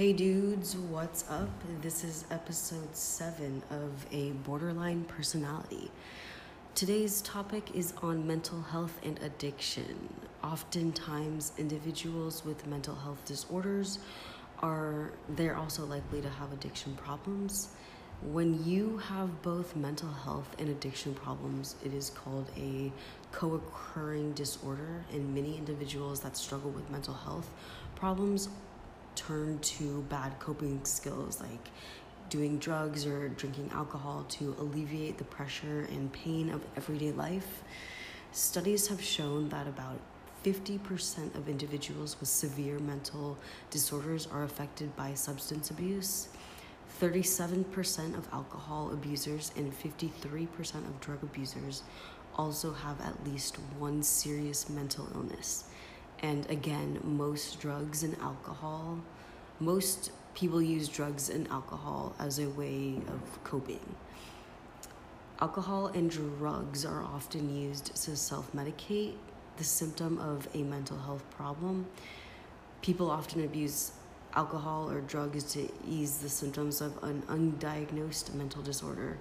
Hey dudes, what's up? This is episode 7 of A Borderline Personality. Today's topic is on mental health and addiction. Oftentimes, individuals with mental health disorders are they're also likely to have addiction problems. When you have both mental health and addiction problems, it is called a co occurring disorder, and many individuals that struggle with mental health problems turn to bad coping skills like doing drugs or drinking alcohol to alleviate the pressure and pain of everyday life. Studies have shown that about 50% of individuals with severe mental disorders are affected by substance abuse. 37% of alcohol abusers and 53% of drug abusers also have at least one serious mental illness. And again, most drugs and alcohol, most people use drugs and alcohol as a way of coping. Alcohol and drugs are often used to self medicate the symptom of a mental health problem. People often abuse alcohol or drugs to ease the symptoms of an undiagnosed mental disorder,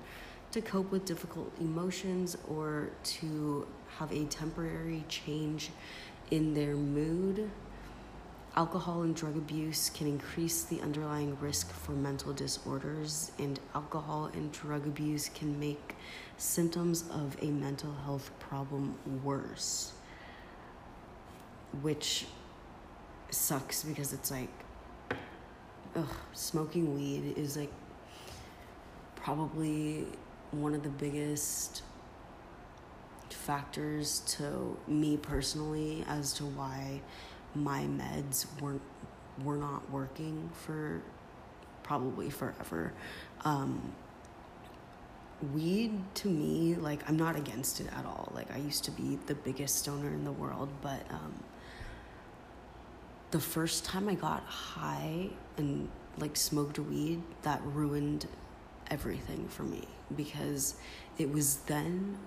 to cope with difficult emotions, or to have a temporary change in their mood. Alcohol and drug abuse can increase the underlying risk for mental disorders, and alcohol and drug abuse can make symptoms of a mental health problem worse. Which sucks because it's like, ugh, smoking weed is like probably one of the biggest factors to me personally as to why my meds weren't were not working for probably forever. Um, weed to me, like I'm not against it at all. Like I used to be the biggest stoner in the world, but um, the first time I got high and like smoked weed, that ruined everything for me because it was then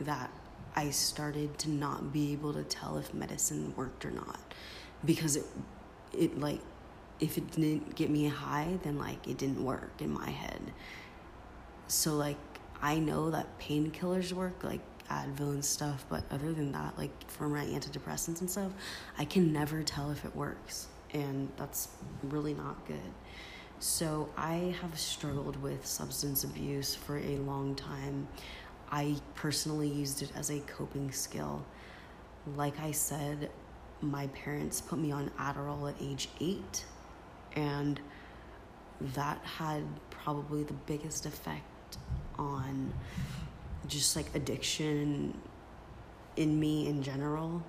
that I started to not be able to tell if medicine worked or not because it it like if it didn't get me high then like it didn't work in my head. So like I know that painkillers work like Advil and stuff, but other than that like for my antidepressants and stuff, I can never tell if it works and that's really not good. So I have struggled with substance abuse for a long time. I personally used it as a coping skill. Like I said, my parents put me on Adderall at age eight, and that had probably the biggest effect on just like addiction in me in general.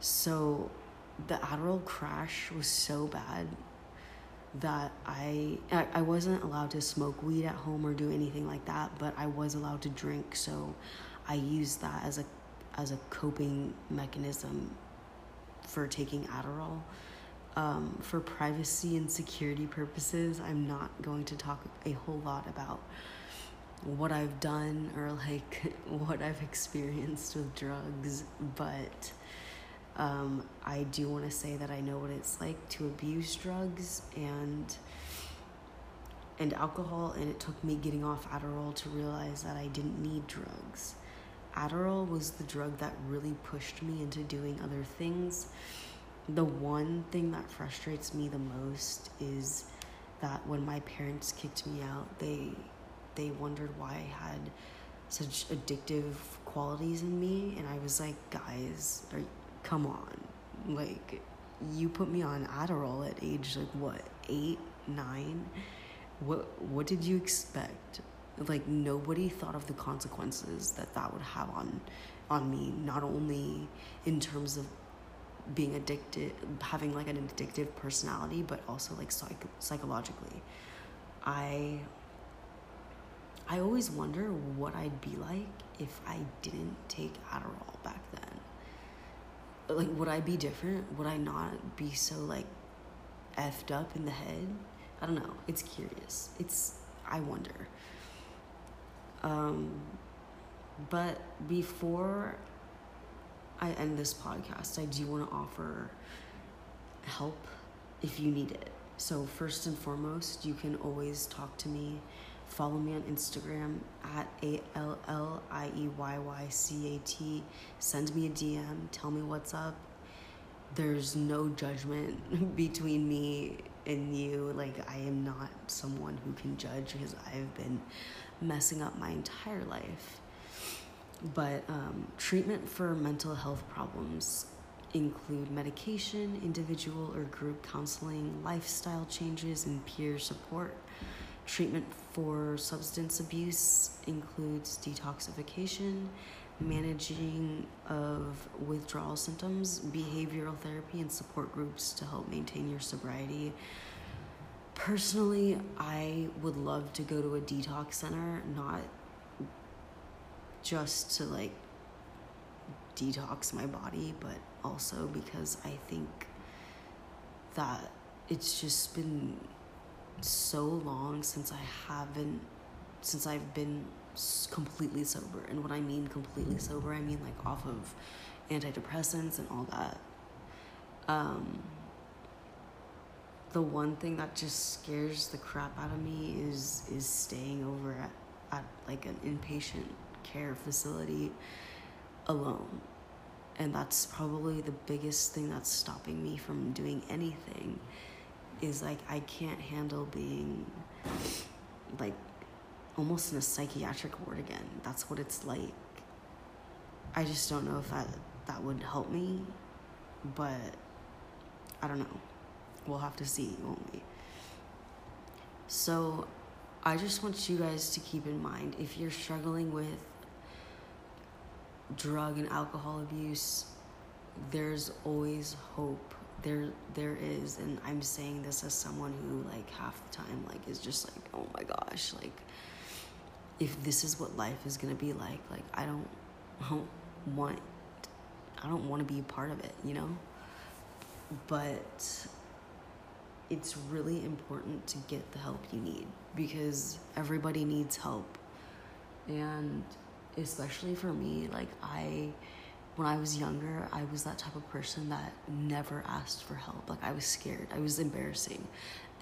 So the Adderall crash was so bad that I I wasn't allowed to smoke weed at home or do anything like that, but I was allowed to drink, so I used that as a as a coping mechanism for taking Adderall. Um, for privacy and security purposes, I'm not going to talk a whole lot about what I've done or like what I've experienced with drugs, but um, I do want to say that I know what it's like to abuse drugs and and alcohol, and it took me getting off Adderall to realize that I didn't need drugs. Adderall was the drug that really pushed me into doing other things. The one thing that frustrates me the most is that when my parents kicked me out, they they wondered why I had such addictive qualities in me, and I was like, guys, are come on. Like, you put me on Adderall at age, like, what, eight, nine? What, what did you expect? Like, nobody thought of the consequences that that would have on, on me, not only in terms of being addicted, having like an addictive personality, but also like psych- psychologically. I I always wonder what I'd be like if I didn't take Adderall back then like would I be different? Would I not be so like effed up in the head? I don't know. It's curious. It's I wonder. Um but before I end this podcast, I do want to offer help if you need it. So, first and foremost, you can always talk to me. Follow me on Instagram at A L L I E Y Y C A T. Send me a DM. Tell me what's up. There's no judgment between me and you. Like, I am not someone who can judge because I've been messing up my entire life. But um, treatment for mental health problems include medication, individual or group counseling, lifestyle changes, and peer support. Treatment for substance abuse includes detoxification, managing of withdrawal symptoms, behavioral therapy, and support groups to help maintain your sobriety. Personally, I would love to go to a detox center, not just to like detox my body, but also because I think that it's just been so long since I haven't, since I've been completely sober. And what I mean completely sober, I mean like off of antidepressants and all that. Um, the one thing that just scares the crap out of me is is staying over at, at like an inpatient care facility alone and that's probably the biggest thing that's stopping me from doing anything is like I can't handle being like almost in a psychiatric ward again. That's what it's like. I just don't know if that that would help me, but I don't know. We'll have to see, won't we? So, I just want you guys to keep in mind if you're struggling with drug and alcohol abuse, there's always hope. There there is and I'm saying this as someone who like half the time like is just like, "Oh my gosh, like if this is what life is to be like, like I don't I don't want I don't want to be a part of it, you know? But it's really important to get the help you need because everybody needs help. And especially for me, like I when I was younger, I was that type of person that never asked for help. Like I was scared. I was embarrassing.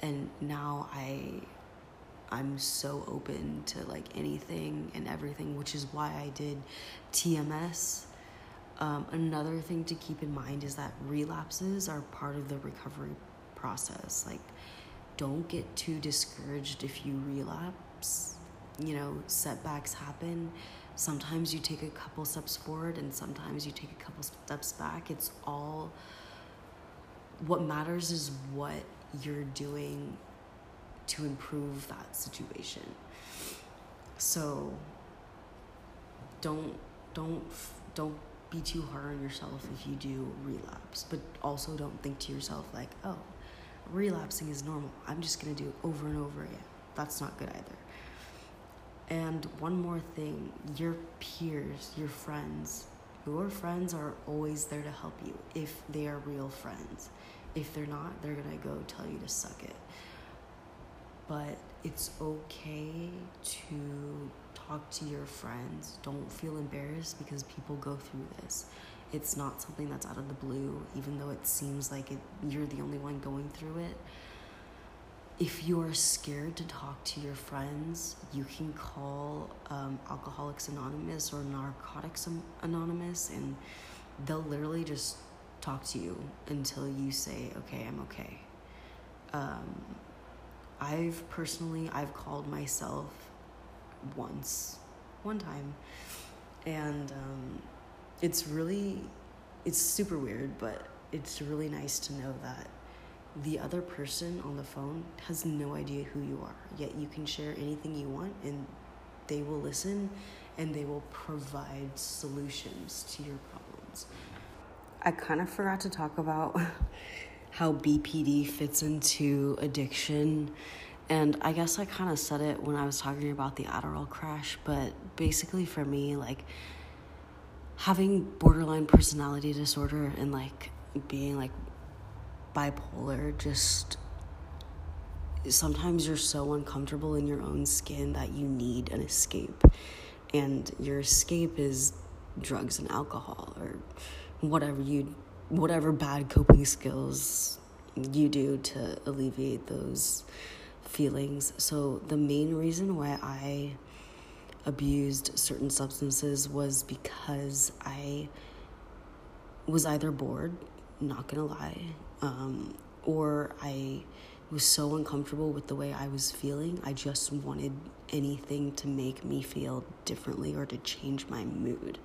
And now I I'm so open to like anything and everything, which is why I did TMS. Um, another thing to keep in mind is that relapses are part of the recovery process. Like, don't get too discouraged if you relapse. You know, setbacks happen sometimes you take a couple steps forward and sometimes you take a couple steps back. It's all what matters is what you're doing to improve that situation. So don't don't don't be too hard on yourself if you do relapse, but also don't think to yourself like, "Oh, relapsing is normal. I'm just going to do it over and over again." That's not good either. And one more thing your peers, your friends, your friends are always there to help you if they are real friends. If they're not, they're gonna go tell you to suck it. But it's okay to talk to your friends. Don't feel embarrassed because people go through this. It's not something that's out of the blue, even though it seems like it, you're the only one going through it if you're scared to talk to your friends, you can call um, Alcoholics Anonymous or Narcotics Anonymous, and they'll literally just talk to you until you say, "Okay, I'm okay." Um, I've personally I've called myself once, one time, and um, it's really it's super weird, but it's really nice to know that the other person on the phone has no idea who you are, yet you can share anything you want and they will listen and they will provide solutions to your problems. I kind of forgot to talk about how BPD fits into addiction. And I guess I kind of said it when I was talking about the Adderall crash, but basically for me, like having borderline personality disorder and like being like bipolar just sometimes you're so uncomfortable in your own skin that you need an escape and your escape is drugs and alcohol or whatever you whatever bad coping skills you do to alleviate those feelings. So, the main reason why I abused certain substances was because I was either bored, not gonna lie, um, or I was so uncomfortable with the way I was feeling. I just wanted anything to make me feel differently or to change my mood.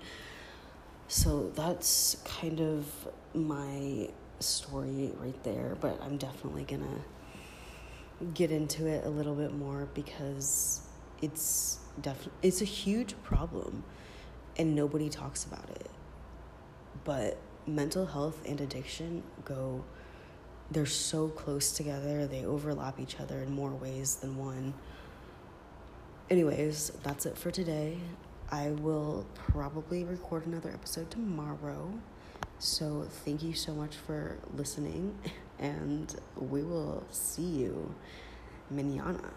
So that's kind of my story right there, but I'm definitely gonna get into it a little bit more because it's definitely it's a huge problem and nobody talks about it. But mental health and addiction go they're so close together, they overlap each other in more ways than one. Anyways, that's it for today. I will probably record another episode tomorrow. So, thank you so much for listening, and we will see you manana.